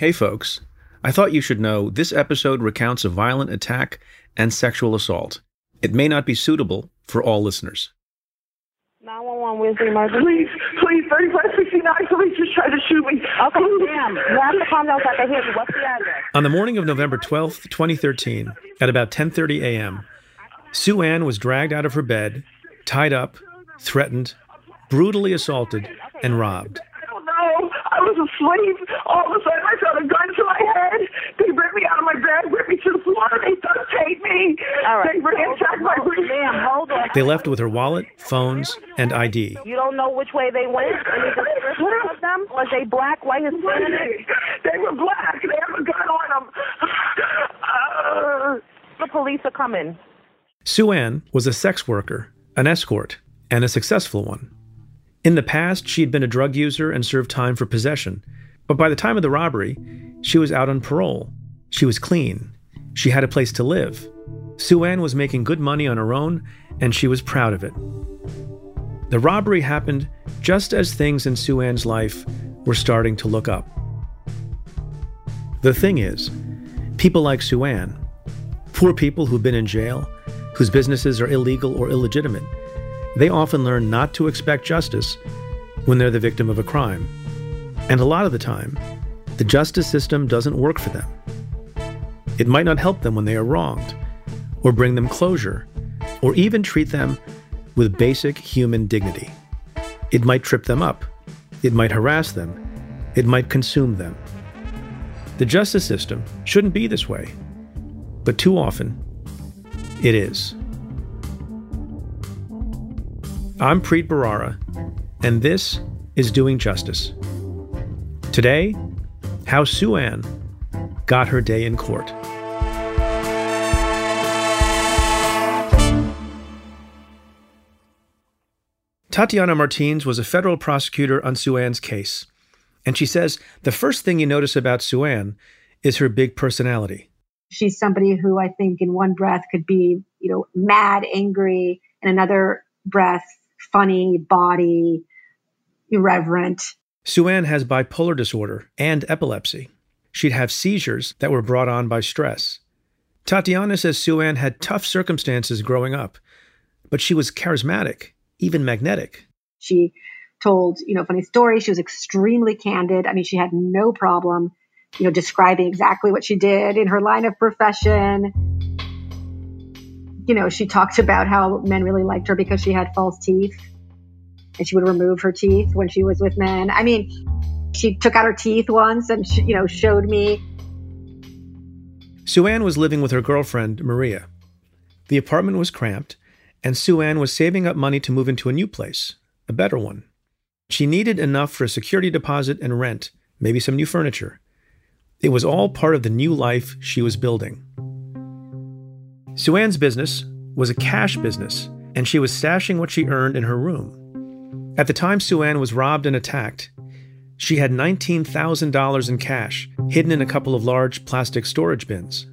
Hey, folks. I thought you should know this episode recounts a violent attack and sexual assault. It may not be suitable for all listeners. 911, where's the emergency? Please, please, 3569, police just tried to shoot me. Okay, oh, ma'am. You have to calm down so I can hear you. What's the address? On the morning of November 12th, 2013, at about 10:30 a.m., Sue Ann was dragged out of her bed, tied up, threatened, brutally assaulted, and robbed. I don't know. I was asleep. All of a sudden, I felt a gun to my head. They ripped me out of my bed, ripped me to the floor. They duct taped me. All right. They ransacked my room. Ma'am, hold on. They left with her wallet, phones, and ID. You don't know which way they went? Any of them? Was they black, white, Hispanic? They were black. They have a gun on them. Uh, The police are coming. Sue Ann was a sex worker, an escort, and a successful one. In the past, she had been a drug user and served time for possession, but by the time of the robbery, she was out on parole. She was clean. She had a place to live. Sue Ann was making good money on her own, and she was proud of it. The robbery happened just as things in Sue Ann's life were starting to look up. The thing is, people like Sue Ann, poor people who've been in jail, whose businesses are illegal or illegitimate, they often learn not to expect justice when they're the victim of a crime. And a lot of the time, the justice system doesn't work for them. It might not help them when they are wronged, or bring them closure, or even treat them with basic human dignity. It might trip them up, it might harass them, it might consume them. The justice system shouldn't be this way, but too often, it is. I'm Preet Bharara, and this is Doing Justice. Today, how Sue Ann got her day in court. Tatiana Martins was a federal prosecutor on Sue Ann's case, and she says the first thing you notice about Sue Ann is her big personality. she's somebody who I think in one breath could be, you know, mad, angry, in another breath, funny, body, irreverent. Sue Ann has bipolar disorder and epilepsy. She'd have seizures that were brought on by stress. Tatiana says Sue Ann had tough circumstances growing up, but she was charismatic, even magnetic. She told, you know, funny stories. She was extremely candid. I mean, she had no problem, you know, describing exactly what she did in her line of profession. You know, she talked about how men really liked her because she had false teeth and she would remove her teeth when she was with men. I mean, she took out her teeth once and, she, you know, showed me. Sue Ann was living with her girlfriend, Maria. The apartment was cramped, and Sue Ann was saving up money to move into a new place, a better one. She needed enough for a security deposit and rent, maybe some new furniture. It was all part of the new life she was building. Sue Ann's business was a cash business, and she was stashing what she earned in her room. At the time Sue Ann was robbed and attacked, she had $19,000 in cash hidden in a couple of large plastic storage bins.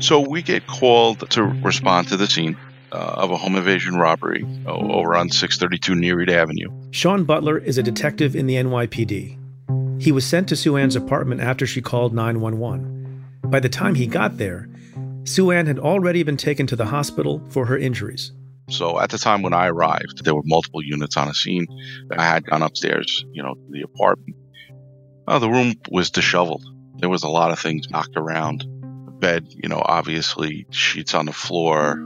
So we get called to respond to the scene uh, of a home invasion robbery uh, over on 632 Nereid Avenue. Sean Butler is a detective in the NYPD. He was sent to Sue Ann's apartment after she called 911. By the time he got there, Sue Ann had already been taken to the hospital for her injuries. So at the time when I arrived, there were multiple units on the scene. I had gone upstairs, you know, to the apartment. Oh, the room was disheveled. There was a lot of things knocked around. The bed, you know, obviously sheets on the floor.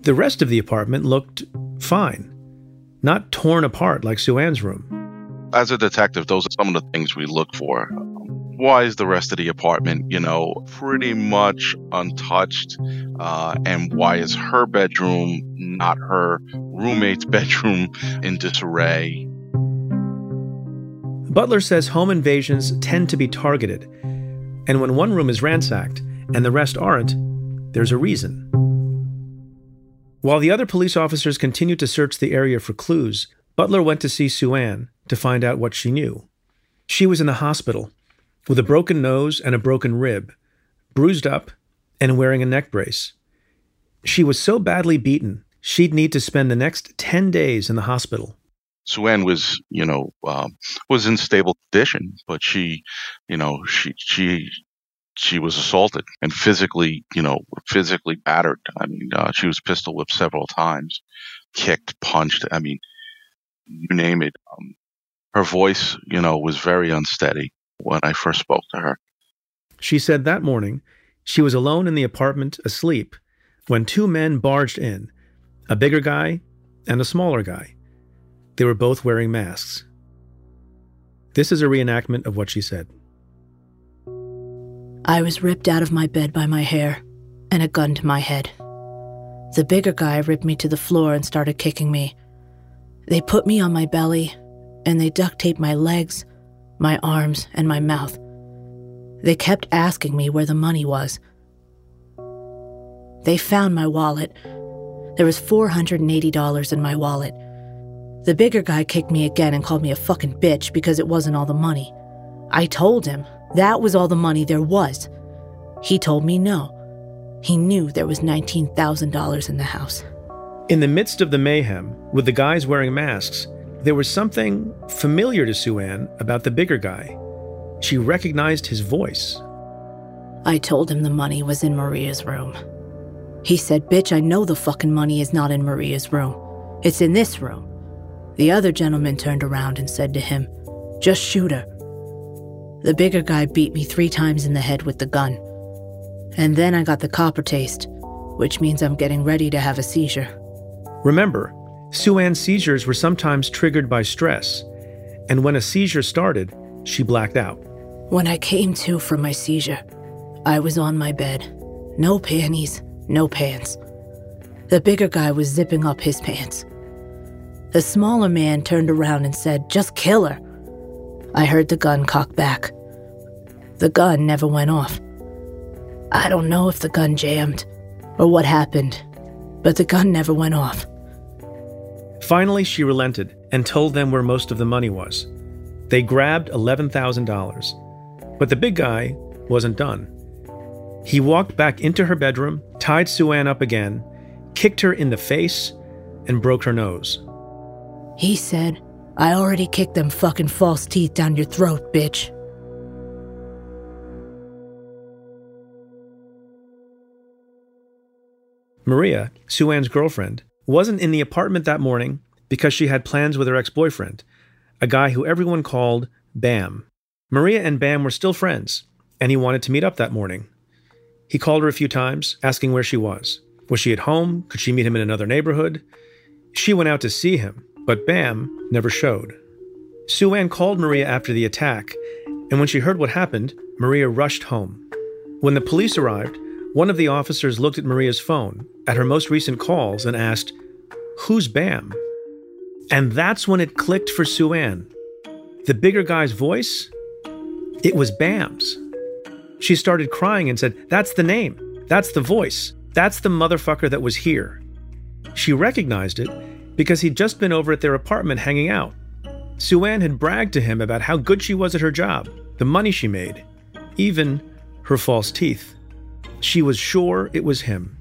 The rest of the apartment looked fine, not torn apart like Sue Ann's room. As a detective, those are some of the things we look for. Why is the rest of the apartment, you know, pretty much untouched? Uh, and why is her bedroom not her roommate's bedroom in disarray? Butler says home invasions tend to be targeted, and when one room is ransacked and the rest aren't, there's a reason. While the other police officers continued to search the area for clues, Butler went to see Sue Ann to find out what she knew. She was in the hospital with a broken nose and a broken rib, bruised up, and wearing a neck brace. She was so badly beaten, she'd need to spend the next 10 days in the hospital. Sue Ann was, you know, um, was in stable condition, but she, you know, she she she was assaulted and physically, you know, physically battered. I mean, uh, she was pistol whipped several times, kicked, punched. I mean, you name it. Um, her voice, you know, was very unsteady when I first spoke to her. She said that morning she was alone in the apartment asleep when two men barged in a bigger guy and a smaller guy. They were both wearing masks. This is a reenactment of what she said. I was ripped out of my bed by my hair and a gun to my head. The bigger guy ripped me to the floor and started kicking me. They put me on my belly and they duct taped my legs, my arms, and my mouth. They kept asking me where the money was. They found my wallet. There was $480 in my wallet. The bigger guy kicked me again and called me a fucking bitch because it wasn't all the money. I told him that was all the money there was. He told me no. He knew there was $19,000 in the house. In the midst of the mayhem, with the guys wearing masks, there was something familiar to Sue Ann about the bigger guy. She recognized his voice. I told him the money was in Maria's room. He said, Bitch, I know the fucking money is not in Maria's room. It's in this room. The other gentleman turned around and said to him, Just shoot her. The bigger guy beat me three times in the head with the gun. And then I got the copper taste, which means I'm getting ready to have a seizure. Remember, Sue Ann's seizures were sometimes triggered by stress, and when a seizure started, she blacked out. When I came to from my seizure, I was on my bed. No panties, no pants. The bigger guy was zipping up his pants. The smaller man turned around and said, Just kill her. I heard the gun cock back. The gun never went off. I don't know if the gun jammed or what happened, but the gun never went off. Finally, she relented and told them where most of the money was. They grabbed $11,000. But the big guy wasn't done. He walked back into her bedroom, tied Sue Ann up again, kicked her in the face, and broke her nose. He said, I already kicked them fucking false teeth down your throat, bitch. Maria, Sue Ann's girlfriend, wasn't in the apartment that morning because she had plans with her ex boyfriend, a guy who everyone called Bam. Maria and Bam were still friends, and he wanted to meet up that morning. He called her a few times, asking where she was. Was she at home? Could she meet him in another neighborhood? She went out to see him, but Bam never showed. Sue Ann called Maria after the attack, and when she heard what happened, Maria rushed home. When the police arrived, one of the officers looked at Maria's phone at her most recent calls and asked, Who's Bam? And that's when it clicked for Sue Ann. The bigger guy's voice? It was Bam's. She started crying and said, That's the name. That's the voice. That's the motherfucker that was here. She recognized it because he'd just been over at their apartment hanging out. Sue Ann had bragged to him about how good she was at her job, the money she made, even her false teeth. She was sure it was him.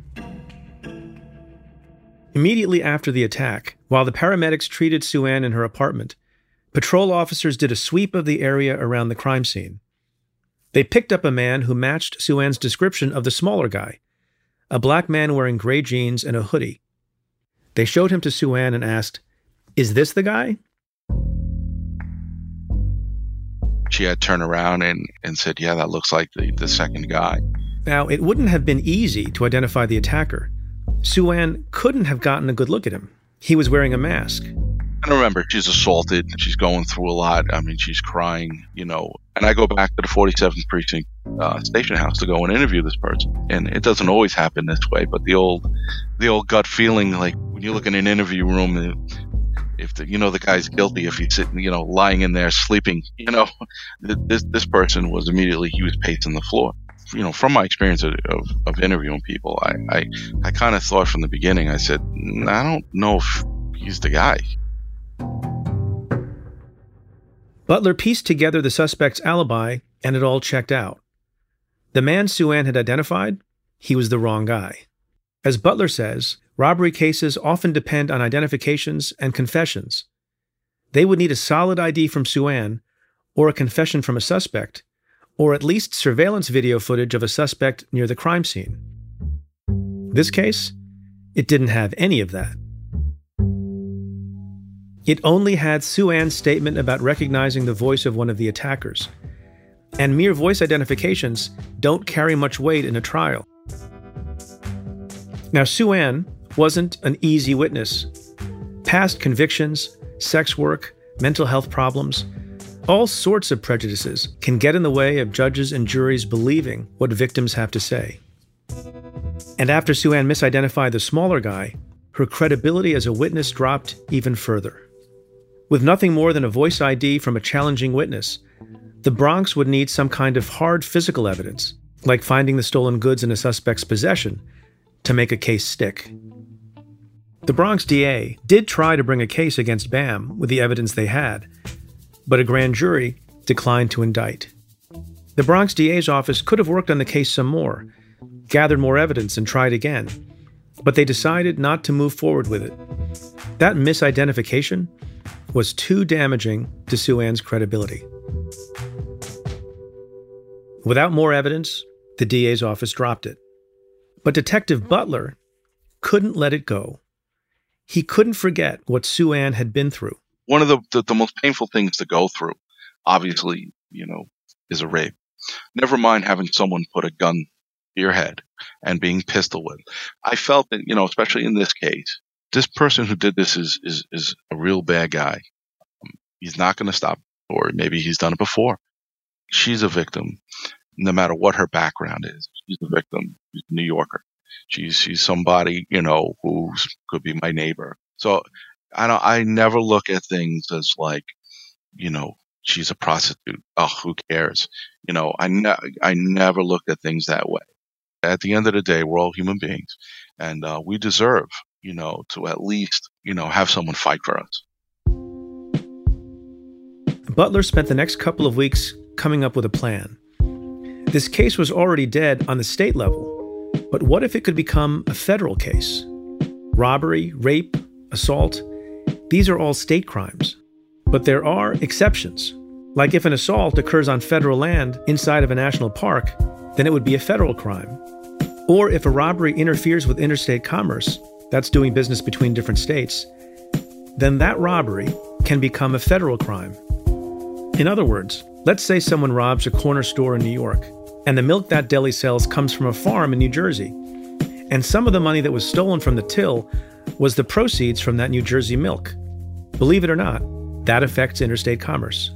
Immediately after the attack, while the paramedics treated Sue Ann in her apartment, patrol officers did a sweep of the area around the crime scene. They picked up a man who matched Sue Ann's description of the smaller guy, a black man wearing gray jeans and a hoodie. They showed him to Sue Ann and asked, Is this the guy? she had turned around and, and said, Yeah, that looks like the, the second guy. Now, it wouldn't have been easy to identify the attacker. Sue Ann couldn't have gotten a good look at him. He was wearing a mask. And remember, she's assaulted. She's going through a lot. I mean, she's crying, you know. And I go back to the 47th precinct uh, station house to go and interview this person. And it doesn't always happen this way, but the old, the old gut feeling, like when you look in an interview room, if the, you know the guy's guilty, if he's sitting, you know, lying in there sleeping, you know, this this person was immediately he was pacing the floor. You know, from my experience of, of, interviewing people, I I, I kind of thought from the beginning. I said, I don't know if he's the guy. Butler pieced together the suspect's alibi, and it all checked out. The man Sue Ann had identified, he was the wrong guy. As Butler says, robbery cases often depend on identifications and confessions. They would need a solid ID from Sue Ann, or a confession from a suspect, or at least surveillance video footage of a suspect near the crime scene. This case, it didn't have any of that. It only had Sue Ann's statement about recognizing the voice of one of the attackers. And mere voice identifications don't carry much weight in a trial. Now, Sue Ann wasn't an easy witness. Past convictions, sex work, mental health problems, all sorts of prejudices can get in the way of judges and juries believing what victims have to say. And after Sue Ann misidentified the smaller guy, her credibility as a witness dropped even further. With nothing more than a voice ID from a challenging witness, the Bronx would need some kind of hard physical evidence, like finding the stolen goods in a suspect's possession, to make a case stick. The Bronx DA did try to bring a case against Bam with the evidence they had, but a grand jury declined to indict. The Bronx DA's office could have worked on the case some more, gathered more evidence, and tried again, but they decided not to move forward with it. That misidentification was too damaging to Sue Ann's credibility. Without more evidence, the DA's office dropped it. But Detective Butler couldn't let it go. He couldn't forget what Sue Ann had been through. One of the, the, the most painful things to go through, obviously, you know, is a rape. Never mind having someone put a gun to your head and being pistol whipped. I felt that, you know, especially in this case, this person who did this is is is a real bad guy. Um, he's not going to stop, or maybe he's done it before. She's a victim, no matter what her background is. She's a victim. She's a New Yorker. She's she's somebody you know who could be my neighbor. So I don't. I never look at things as like, you know, she's a prostitute. Oh, who cares? You know, I ne- I never look at things that way. At the end of the day, we're all human beings, and uh, we deserve you know, to at least, you know, have someone fight for us. Butler spent the next couple of weeks coming up with a plan. This case was already dead on the state level, but what if it could become a federal case? Robbery, rape, assault, these are all state crimes. But there are exceptions. Like if an assault occurs on federal land inside of a national park, then it would be a federal crime. Or if a robbery interferes with interstate commerce, that's doing business between different states, then that robbery can become a federal crime. In other words, let's say someone robs a corner store in New York, and the milk that deli sells comes from a farm in New Jersey. And some of the money that was stolen from the till was the proceeds from that New Jersey milk. Believe it or not, that affects interstate commerce.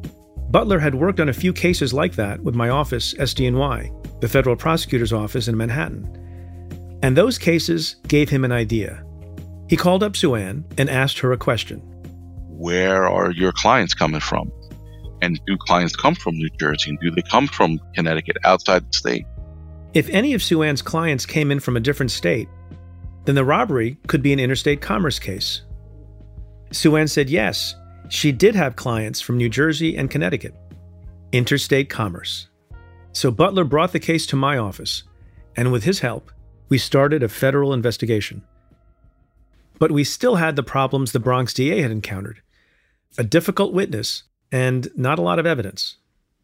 Butler had worked on a few cases like that with my office, SDNY, the federal prosecutor's office in Manhattan. And those cases gave him an idea. He called up Sue Ann and asked her a question Where are your clients coming from? And do clients come from New Jersey? And do they come from Connecticut outside the state? If any of Sue Ann's clients came in from a different state, then the robbery could be an interstate commerce case. Sue Ann said yes, she did have clients from New Jersey and Connecticut. Interstate commerce. So Butler brought the case to my office, and with his help, we started a federal investigation. But we still had the problems the Bronx DA had encountered a difficult witness and not a lot of evidence.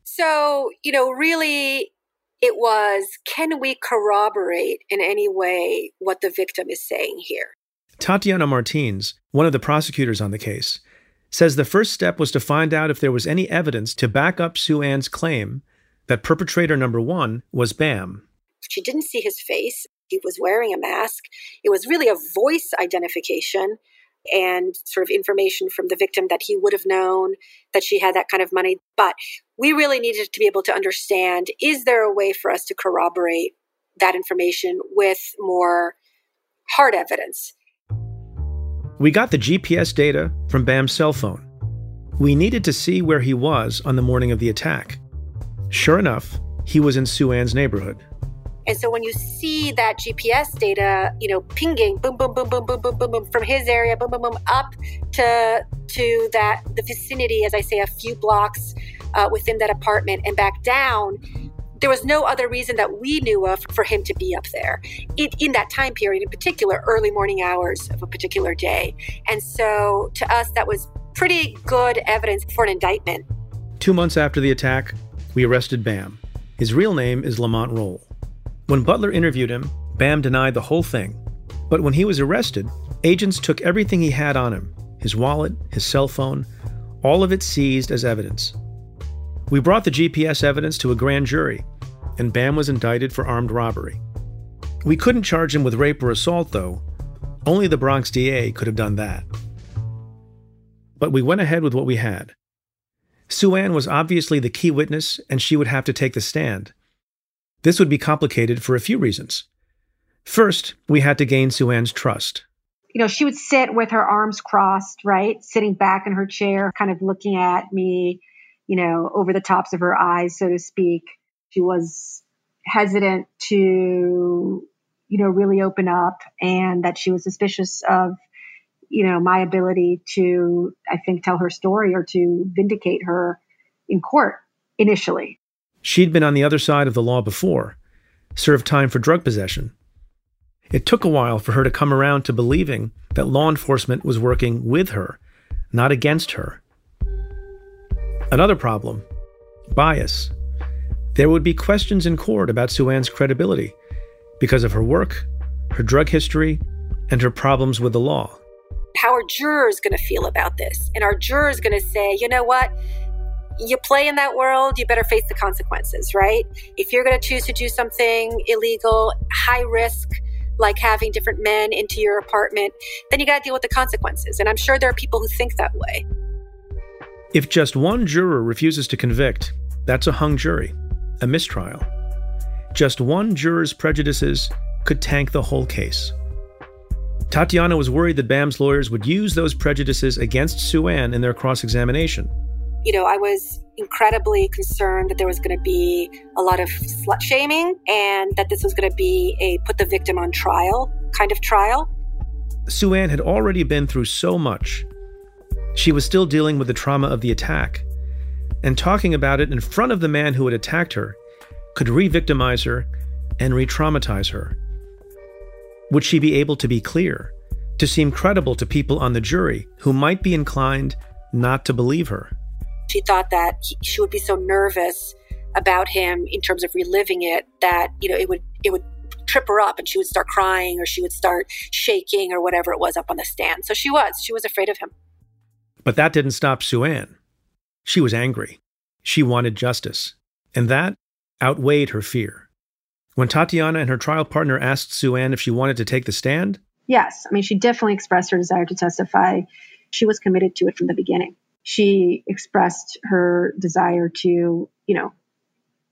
So, you know, really, it was can we corroborate in any way what the victim is saying here? Tatiana Martins, one of the prosecutors on the case, says the first step was to find out if there was any evidence to back up Sue Ann's claim that perpetrator number one was Bam. She didn't see his face. He was wearing a mask. It was really a voice identification and sort of information from the victim that he would have known that she had that kind of money. But we really needed to be able to understand is there a way for us to corroborate that information with more hard evidence? We got the GPS data from Bam's cell phone. We needed to see where he was on the morning of the attack. Sure enough, he was in Sue Ann's neighborhood. And so when you see that GPS data, you know, pinging, boom, boom, boom, boom, boom, boom, boom, boom, from his area, boom, boom, boom, up to to that the vicinity, as I say, a few blocks uh, within that apartment, and back down, there was no other reason that we knew of for him to be up there it, in that time period, in particular, early morning hours of a particular day. And so to us, that was pretty good evidence for an indictment. Two months after the attack, we arrested Bam. His real name is Lamont Rolle. When Butler interviewed him, Bam denied the whole thing. But when he was arrested, agents took everything he had on him his wallet, his cell phone, all of it seized as evidence. We brought the GPS evidence to a grand jury, and Bam was indicted for armed robbery. We couldn't charge him with rape or assault, though. Only the Bronx DA could have done that. But we went ahead with what we had. Sue Ann was obviously the key witness, and she would have to take the stand. This would be complicated for a few reasons. First, we had to gain Sue Ann's trust. You know, she would sit with her arms crossed, right? Sitting back in her chair, kind of looking at me, you know, over the tops of her eyes, so to speak. She was hesitant to, you know, really open up and that she was suspicious of, you know, my ability to, I think, tell her story or to vindicate her in court initially. She'd been on the other side of the law before, served time for drug possession. It took a while for her to come around to believing that law enforcement was working with her, not against her. Another problem bias. There would be questions in court about Sue Ann's credibility because of her work, her drug history, and her problems with the law. How are jurors going to feel about this? And are jurors going to say, you know what? You play in that world, you better face the consequences, right? If you're going to choose to do something illegal, high risk, like having different men into your apartment, then you got to deal with the consequences. And I'm sure there are people who think that way. If just one juror refuses to convict, that's a hung jury a mistrial. Just one juror's prejudices could tank the whole case. Tatiana was worried that Bam's lawyers would use those prejudices against Sue Ann in their cross examination. You know, I was incredibly concerned that there was going to be a lot of slut shaming and that this was going to be a put the victim on trial kind of trial. Sue Ann had already been through so much. She was still dealing with the trauma of the attack and talking about it in front of the man who had attacked her could re victimize her and re traumatize her. Would she be able to be clear, to seem credible to people on the jury who might be inclined not to believe her? She thought that he, she would be so nervous about him in terms of reliving it that you know it would it would trip her up and she would start crying or she would start shaking or whatever it was up on the stand. So she was she was afraid of him. But that didn't stop Sue Ann. She was angry. She wanted justice. And that outweighed her fear. When Tatiana and her trial partner asked Sue Ann if she wanted to take the stand, yes. I mean, she definitely expressed her desire to testify. She was committed to it from the beginning. She expressed her desire to, you know,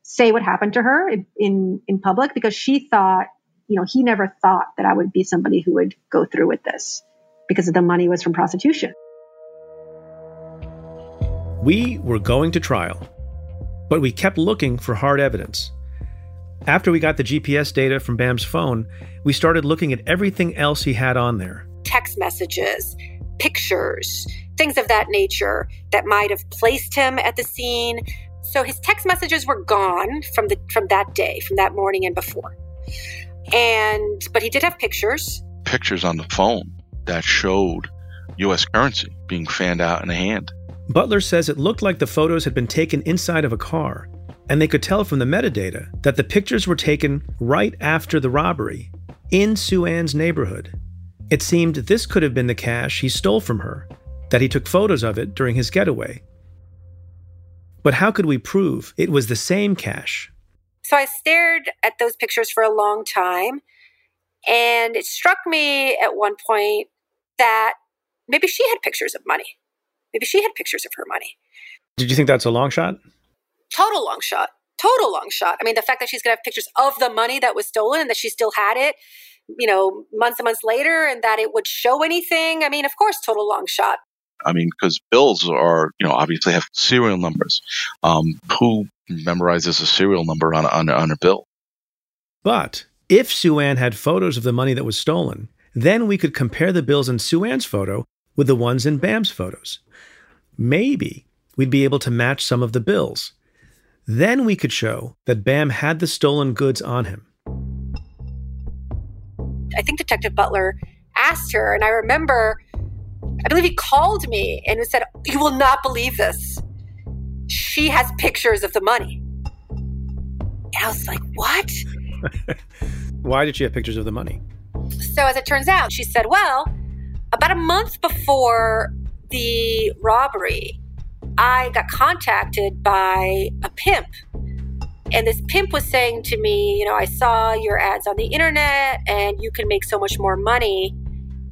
say what happened to her in in public because she thought, you know, he never thought that I would be somebody who would go through with this because the money was from prostitution. We were going to trial, but we kept looking for hard evidence. After we got the GPS data from Bam's phone, we started looking at everything else he had on there text messages, pictures, things of that nature that might have placed him at the scene. So his text messages were gone from the from that day, from that morning and before. And but he did have pictures. Pictures on the phone that showed US currency being fanned out in a hand. Butler says it looked like the photos had been taken inside of a car, and they could tell from the metadata that the pictures were taken right after the robbery, in Sue Ann's neighborhood. It seemed this could have been the cash he stole from her, that he took photos of it during his getaway. But how could we prove it was the same cash? So I stared at those pictures for a long time. And it struck me at one point that maybe she had pictures of money. Maybe she had pictures of her money. Did you think that's a long shot? Total long shot. Total long shot. I mean, the fact that she's going to have pictures of the money that was stolen and that she still had it, you know, months and months later and that it would show anything. I mean, of course, total long shot. I mean, because bills are, you know, obviously have serial numbers. Um, who memorizes a serial number on a, on, a, on a bill? But if Sue Ann had photos of the money that was stolen, then we could compare the bills in Sue Ann's photo with the ones in Bam's photos. Maybe we'd be able to match some of the bills. Then we could show that Bam had the stolen goods on him. I think Detective Butler asked her, and I remember, I believe he called me and said, You will not believe this. She has pictures of the money. And I was like, What? Why did she have pictures of the money? So, as it turns out, she said, Well, about a month before the robbery, I got contacted by a pimp. And this pimp was saying to me, You know, I saw your ads on the internet and you can make so much more money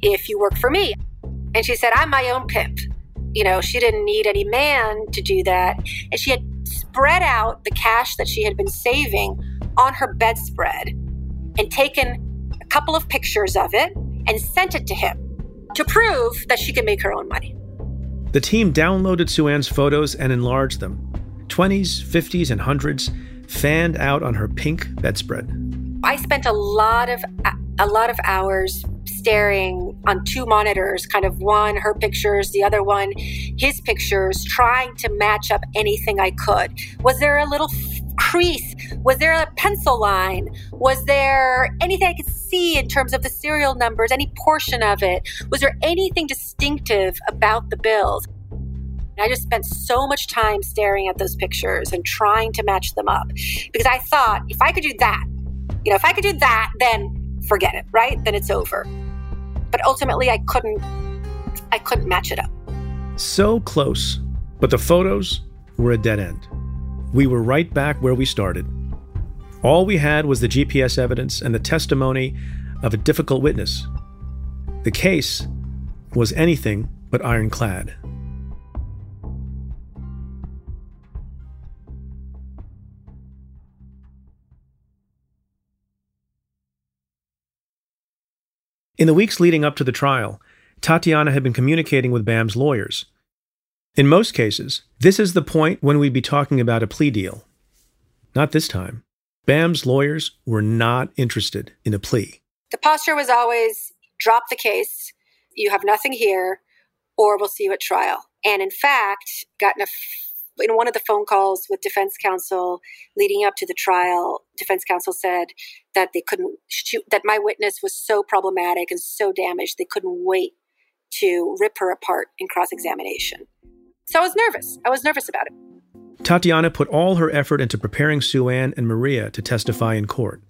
if you work for me. And she said, I'm my own pimp. You know, she didn't need any man to do that. And she had spread out the cash that she had been saving on her bedspread and taken a couple of pictures of it and sent it to him to prove that she could make her own money. The team downloaded Sue Ann's photos and enlarged them 20s, 50s, and 100s, fanned out on her pink bedspread. I spent a lot of a lot of hours staring on two monitors, kind of one her pictures, the other one his pictures, trying to match up anything I could. Was there a little crease? Was there a pencil line? Was there anything I could see in terms of the serial numbers, any portion of it? Was there anything distinctive about the bills? I just spent so much time staring at those pictures and trying to match them up because I thought if I could do that, you know, if I could do that, then forget it, right? Then it's over. But ultimately I couldn't I couldn't match it up. So close, but the photos were a dead end we were right back where we started. All we had was the GPS evidence and the testimony of a difficult witness. The case was anything but ironclad. In the weeks leading up to the trial, Tatiana had been communicating with BAM's lawyers, in most cases, this is the point when we'd be talking about a plea deal. Not this time. Bam's lawyers were not interested in a plea. The posture was always drop the case, you have nothing here, or we'll see you at trial. And in fact, gotten a in one of the phone calls with defense counsel leading up to the trial, defense counsel said that they couldn't shoot, that my witness was so problematic and so damaged they couldn't wait to rip her apart in cross examination. So I was nervous. I was nervous about it. Tatiana put all her effort into preparing Sue Ann and Maria to testify in court.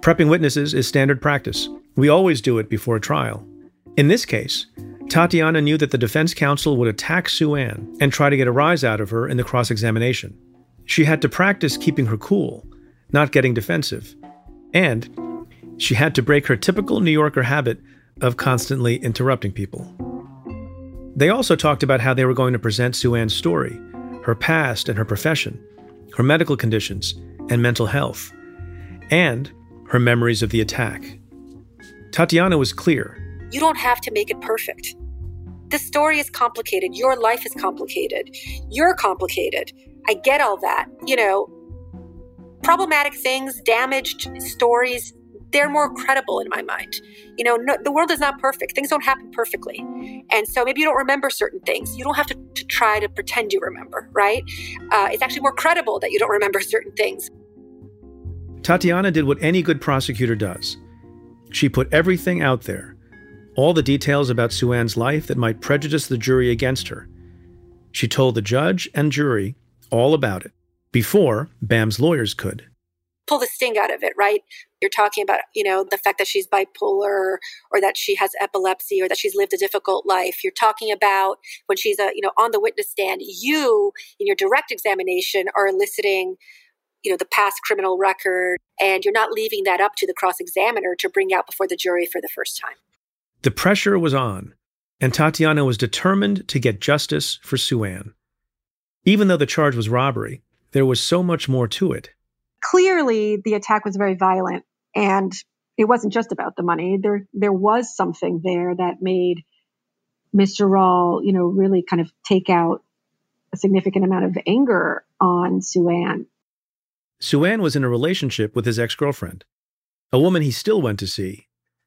Prepping witnesses is standard practice. We always do it before a trial. In this case, Tatiana knew that the defense counsel would attack Sue Ann and try to get a rise out of her in the cross examination. She had to practice keeping her cool, not getting defensive. And she had to break her typical New Yorker habit of constantly interrupting people. They also talked about how they were going to present Sue Ann's story, her past and her profession, her medical conditions and mental health, and her memories of the attack. Tatiana was clear. You don't have to make it perfect. This story is complicated. Your life is complicated. You're complicated. I get all that. You know, problematic things, damaged stories, they're more credible in my mind. You know, no, the world is not perfect. Things don't happen perfectly. And so maybe you don't remember certain things. You don't have to, to try to pretend you remember, right? Uh, it's actually more credible that you don't remember certain things. Tatiana did what any good prosecutor does. She put everything out there, all the details about Sue Ann's life that might prejudice the jury against her. She told the judge and jury all about it before Bam's lawyers could. pull the sting out of it, right? You're talking about, you know, the fact that she's bipolar or that she has epilepsy or that she's lived a difficult life. You're talking about when she's a, you know, on the witness stand, you in your direct examination are eliciting, you know, the past criminal record and you're not leaving that up to the cross examiner to bring out before the jury for the first time. The pressure was on, and Tatiana was determined to get justice for Sue Ann. Even though the charge was robbery, there was so much more to it clearly the attack was very violent and it wasn't just about the money. There there was something there that made Mr. Rolle, you know, really kind of take out a significant amount of anger on Sue Ann. Sue Ann was in a relationship with his ex-girlfriend, a woman he still went to see,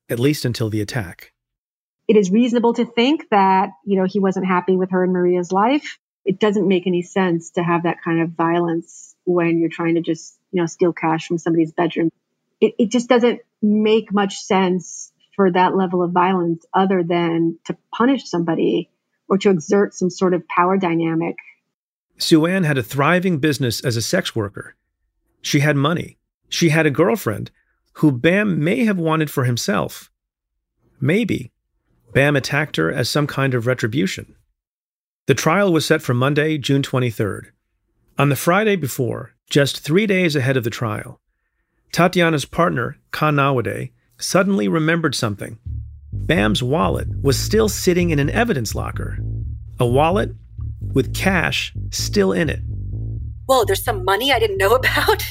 at least until the attack. It is reasonable to think that, you know, he wasn't happy with her and Maria's life. It doesn't make any sense to have that kind of violence when you're trying to just you know, steal cash from somebody's bedroom. It, it just doesn't make much sense for that level of violence other than to punish somebody or to exert some sort of power dynamic. Sue Ann had a thriving business as a sex worker. She had money. She had a girlfriend who Bam may have wanted for himself. Maybe Bam attacked her as some kind of retribution. The trial was set for Monday, June 23rd. On the Friday before, just three days ahead of the trial, Tatiana's partner, Kan Nawaday, suddenly remembered something. Bam's wallet was still sitting in an evidence locker. A wallet with cash still in it. Whoa, there's some money I didn't know about.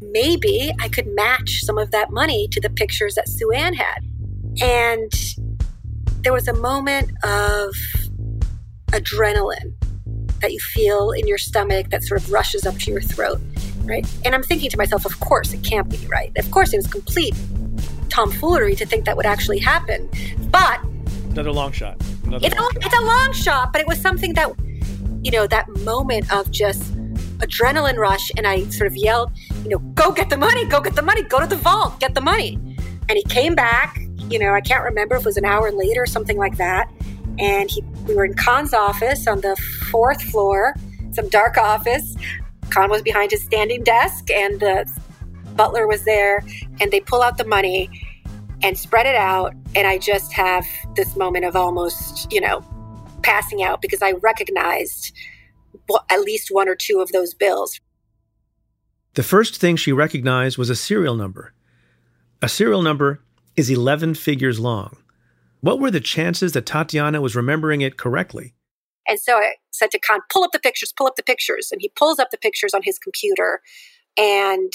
Maybe I could match some of that money to the pictures that Sue Ann had. And there was a moment of adrenaline that you feel in your stomach that sort of rushes up to your throat, right? And I'm thinking to myself, of course it can't be, right? Of course it was complete tomfoolery to think that would actually happen. But another long shot. Another it's, long a, it's a long shot, but it was something that, you know, that moment of just adrenaline rush. And I sort of yelled, you know, go get the money, go get the money, go to the vault, get the money. And he came back, you know, I can't remember if it was an hour later, or something like that and he, we were in Kan's office on the fourth floor, some dark office. Khan was behind his standing desk, and the butler was there, and they pull out the money and spread it out. And I just have this moment of almost, you know, passing out because I recognized at least one or two of those bills. The first thing she recognized was a serial number. A serial number is 11 figures long. What were the chances that Tatiana was remembering it correctly? And so I said to Kan, pull up the pictures, pull up the pictures. And he pulls up the pictures on his computer and,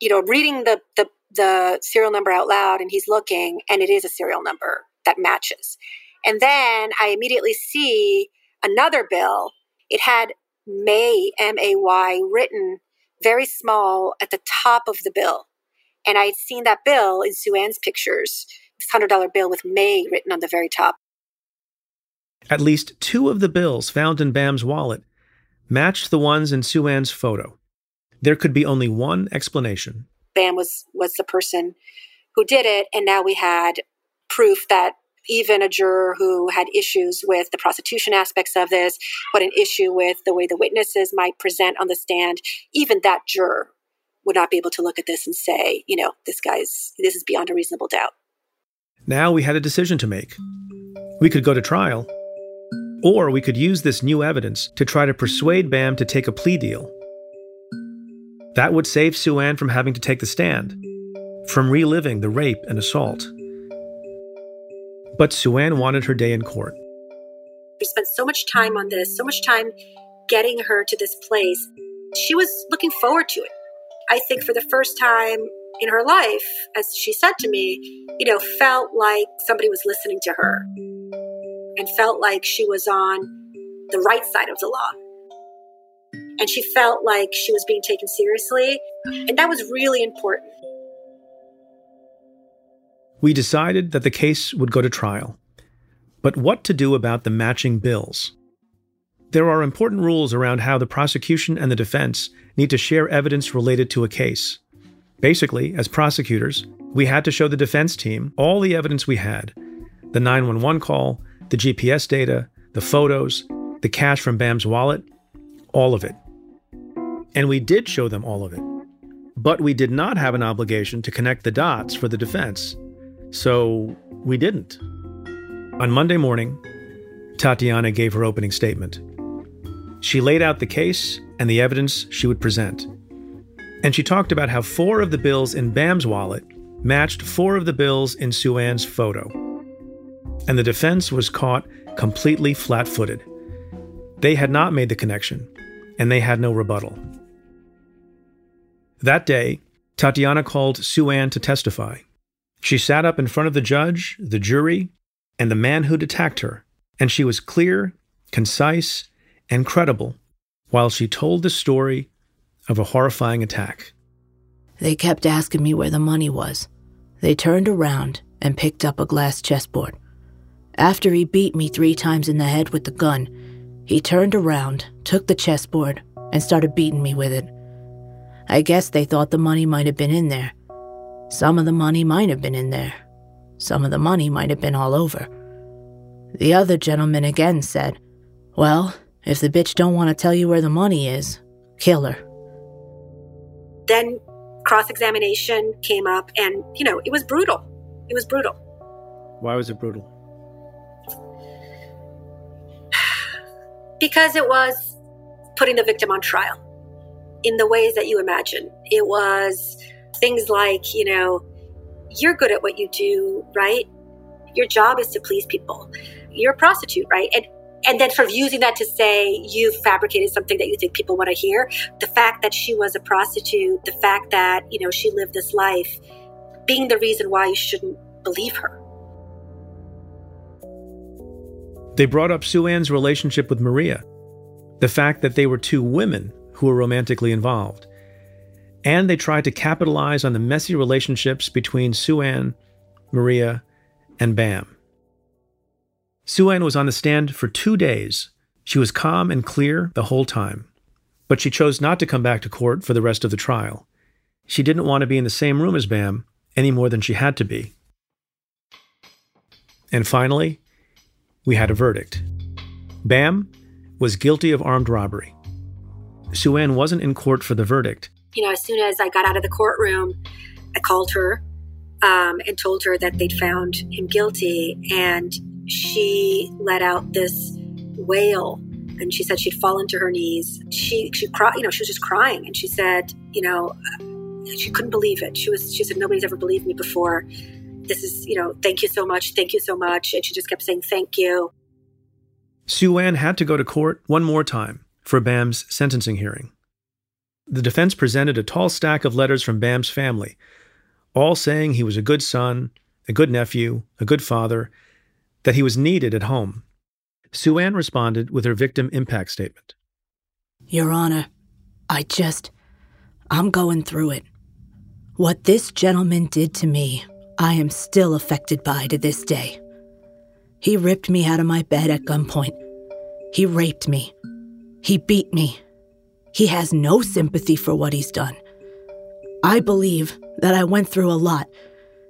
you know, reading the, the, the serial number out loud and he's looking and it is a serial number that matches. And then I immediately see another bill. It had May, M A Y, written very small at the top of the bill. And I'd seen that bill in Sue Ann's pictures this $100 bill with May written on the very top. At least two of the bills found in Bam's wallet matched the ones in Sue Ann's photo. There could be only one explanation. Bam was, was the person who did it, and now we had proof that even a juror who had issues with the prostitution aspects of this, but an issue with the way the witnesses might present on the stand, even that juror would not be able to look at this and say, you know, this guy's, this is beyond a reasonable doubt. Now we had a decision to make. We could go to trial, or we could use this new evidence to try to persuade Bam to take a plea deal. That would save Sue Ann from having to take the stand, from reliving the rape and assault. But Sue Ann wanted her day in court. We spent so much time on this, so much time getting her to this place. She was looking forward to it. I think for the first time in her life, as she said to me, you know, felt like somebody was listening to her and felt like she was on the right side of the law. And she felt like she was being taken seriously. And that was really important. We decided that the case would go to trial. But what to do about the matching bills? There are important rules around how the prosecution and the defense need to share evidence related to a case. Basically, as prosecutors, we had to show the defense team all the evidence we had the 911 call, the GPS data, the photos, the cash from Bam's wallet, all of it. And we did show them all of it. But we did not have an obligation to connect the dots for the defense. So we didn't. On Monday morning, Tatiana gave her opening statement. She laid out the case and the evidence she would present. And she talked about how four of the bills in Bam's wallet matched four of the bills in Sue Ann's photo. And the defense was caught completely flat footed. They had not made the connection, and they had no rebuttal. That day, Tatiana called Sue Ann to testify. She sat up in front of the judge, the jury, and the man who'd attacked her, and she was clear, concise, and credible while she told the story of a horrifying attack. They kept asking me where the money was. They turned around and picked up a glass chessboard. After he beat me three times in the head with the gun, he turned around, took the chessboard, and started beating me with it. I guess they thought the money might have been in there. Some of the money might have been in there. Some of the money might have been all over. The other gentleman again said, Well, if the bitch don't want to tell you where the money is, kill her. Then cross examination came up, and, you know, it was brutal. It was brutal. Why was it brutal? Because it was putting the victim on trial in the ways that you imagine. It was things like, you know, you're good at what you do, right? Your job is to please people. You're a prostitute, right? And and then sort of using that to say you fabricated something that you think people want to hear. The fact that she was a prostitute, the fact that, you know, she lived this life being the reason why you shouldn't believe her. They brought up Sue Ann's relationship with Maria, the fact that they were two women who were romantically involved. And they tried to capitalize on the messy relationships between Sue Ann, Maria, and Bam. Sue Ann was on the stand for two days. She was calm and clear the whole time. But she chose not to come back to court for the rest of the trial. She didn't want to be in the same room as Bam any more than she had to be. And finally, we had a verdict. Bam was guilty of armed robbery. Sue Ann wasn't in court for the verdict. You know, as soon as I got out of the courtroom, I called her um, and told her that they'd found him guilty. And she let out this wail and she said she'd fallen to her knees. She she cried, you know, she was just crying, and she said, you know, uh, she couldn't believe it. She was she said nobody's ever believed me before. This is, you know, thank you so much, thank you so much, and she just kept saying thank you. Sue Ann had to go to court one more time for Bam's sentencing hearing. The defense presented a tall stack of letters from Bam's family, all saying he was a good son, a good nephew, a good father, that he was needed at home. Sue Ann responded with her victim impact statement. Your Honor, I just. I'm going through it. What this gentleman did to me, I am still affected by to this day. He ripped me out of my bed at gunpoint. He raped me. He beat me. He has no sympathy for what he's done. I believe that I went through a lot,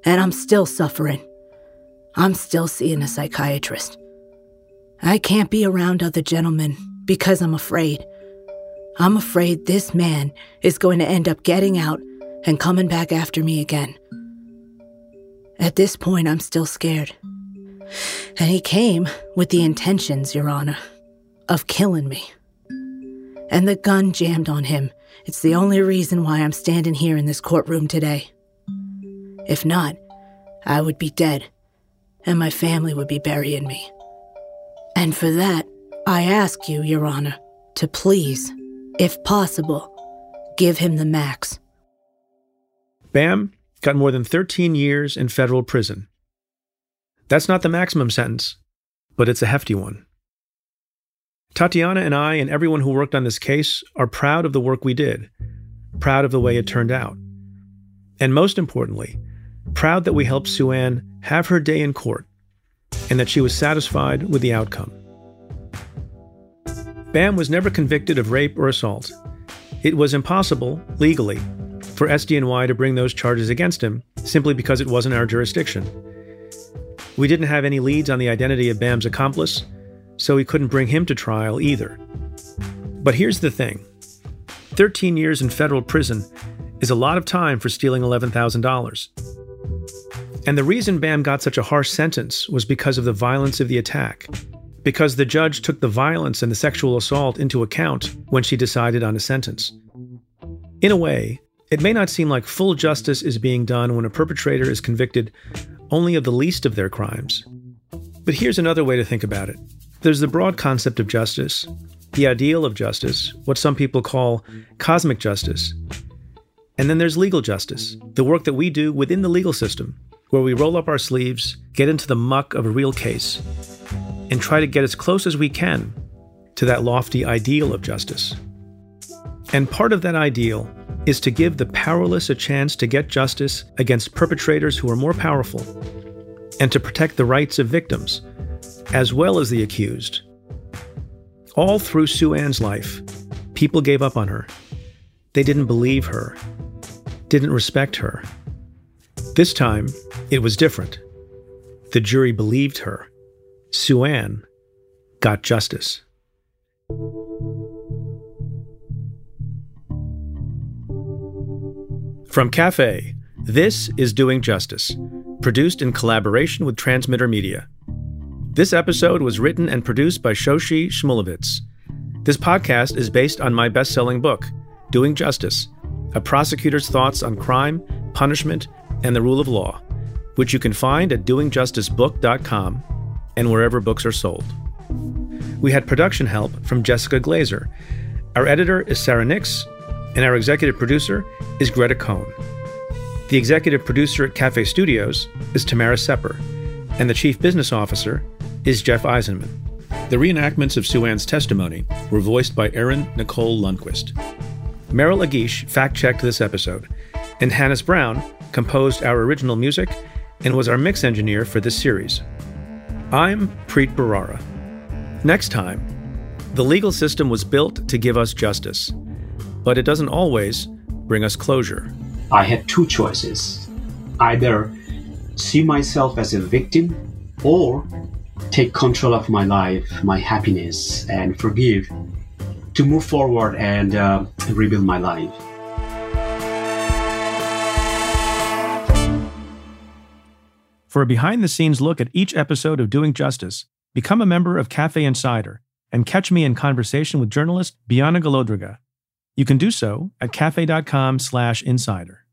and I'm still suffering. I'm still seeing a psychiatrist. I can't be around other gentlemen because I'm afraid. I'm afraid this man is going to end up getting out and coming back after me again. At this point, I'm still scared. And he came with the intentions, Your Honor, of killing me and the gun jammed on him. It's the only reason why I'm standing here in this courtroom today. If not, I would be dead, and my family would be burying me. And for that, I ask you, Your Honor, to please, if possible, give him the max. Bam got more than 13 years in federal prison. That's not the maximum sentence, but it's a hefty one. Tatiana and I and everyone who worked on this case are proud of the work we did, proud of the way it turned out. And most importantly, proud that we helped Sue Ann have her day in court and that she was satisfied with the outcome. Bam was never convicted of rape or assault. It was impossible, legally, for SDNY to bring those charges against him simply because it wasn't our jurisdiction. We didn't have any leads on the identity of Bam's accomplice, so we couldn't bring him to trial either. But here's the thing 13 years in federal prison is a lot of time for stealing $11,000. And the reason Bam got such a harsh sentence was because of the violence of the attack, because the judge took the violence and the sexual assault into account when she decided on a sentence. In a way, it may not seem like full justice is being done when a perpetrator is convicted only of the least of their crimes. But here's another way to think about it there's the broad concept of justice, the ideal of justice, what some people call cosmic justice. And then there's legal justice, the work that we do within the legal system, where we roll up our sleeves, get into the muck of a real case, and try to get as close as we can to that lofty ideal of justice. And part of that ideal is to give the powerless a chance to get justice against perpetrators who are more powerful, and to protect the rights of victims, as well as the accused. All through Sue Ann's life, people gave up on her. They didn't believe her, didn't respect her. This time, it was different. The jury believed her. Sue Ann got justice. From Cafe, this is Doing Justice, produced in collaboration with Transmitter Media. This episode was written and produced by Shoshi Shmulevitz. This podcast is based on my best selling book, Doing Justice A Prosecutor's Thoughts on Crime, Punishment, and the Rule of Law, which you can find at doingjusticebook.com and wherever books are sold. We had production help from Jessica Glazer. Our editor is Sarah Nix, and our executive producer is Greta Cohn. The executive producer at Cafe Studios is Tamara Sepper, and the chief business officer is Jeff Eisenman. The reenactments of Sue Ann's testimony were voiced by Erin Nicole Lundquist. Meryl Agish fact checked this episode, and Hannis Brown composed our original music and was our mix engineer for this series. I'm Preet Bharara. Next time, the legal system was built to give us justice, but it doesn't always bring us closure. I had two choices either see myself as a victim or take control of my life, my happiness, and forgive to move forward and uh, rebuild my life. For a behind the scenes look at each episode of Doing Justice, become a member of Cafe Insider and catch me in conversation with journalist Bianna Golodryga. You can do so at cafe.com slash insider.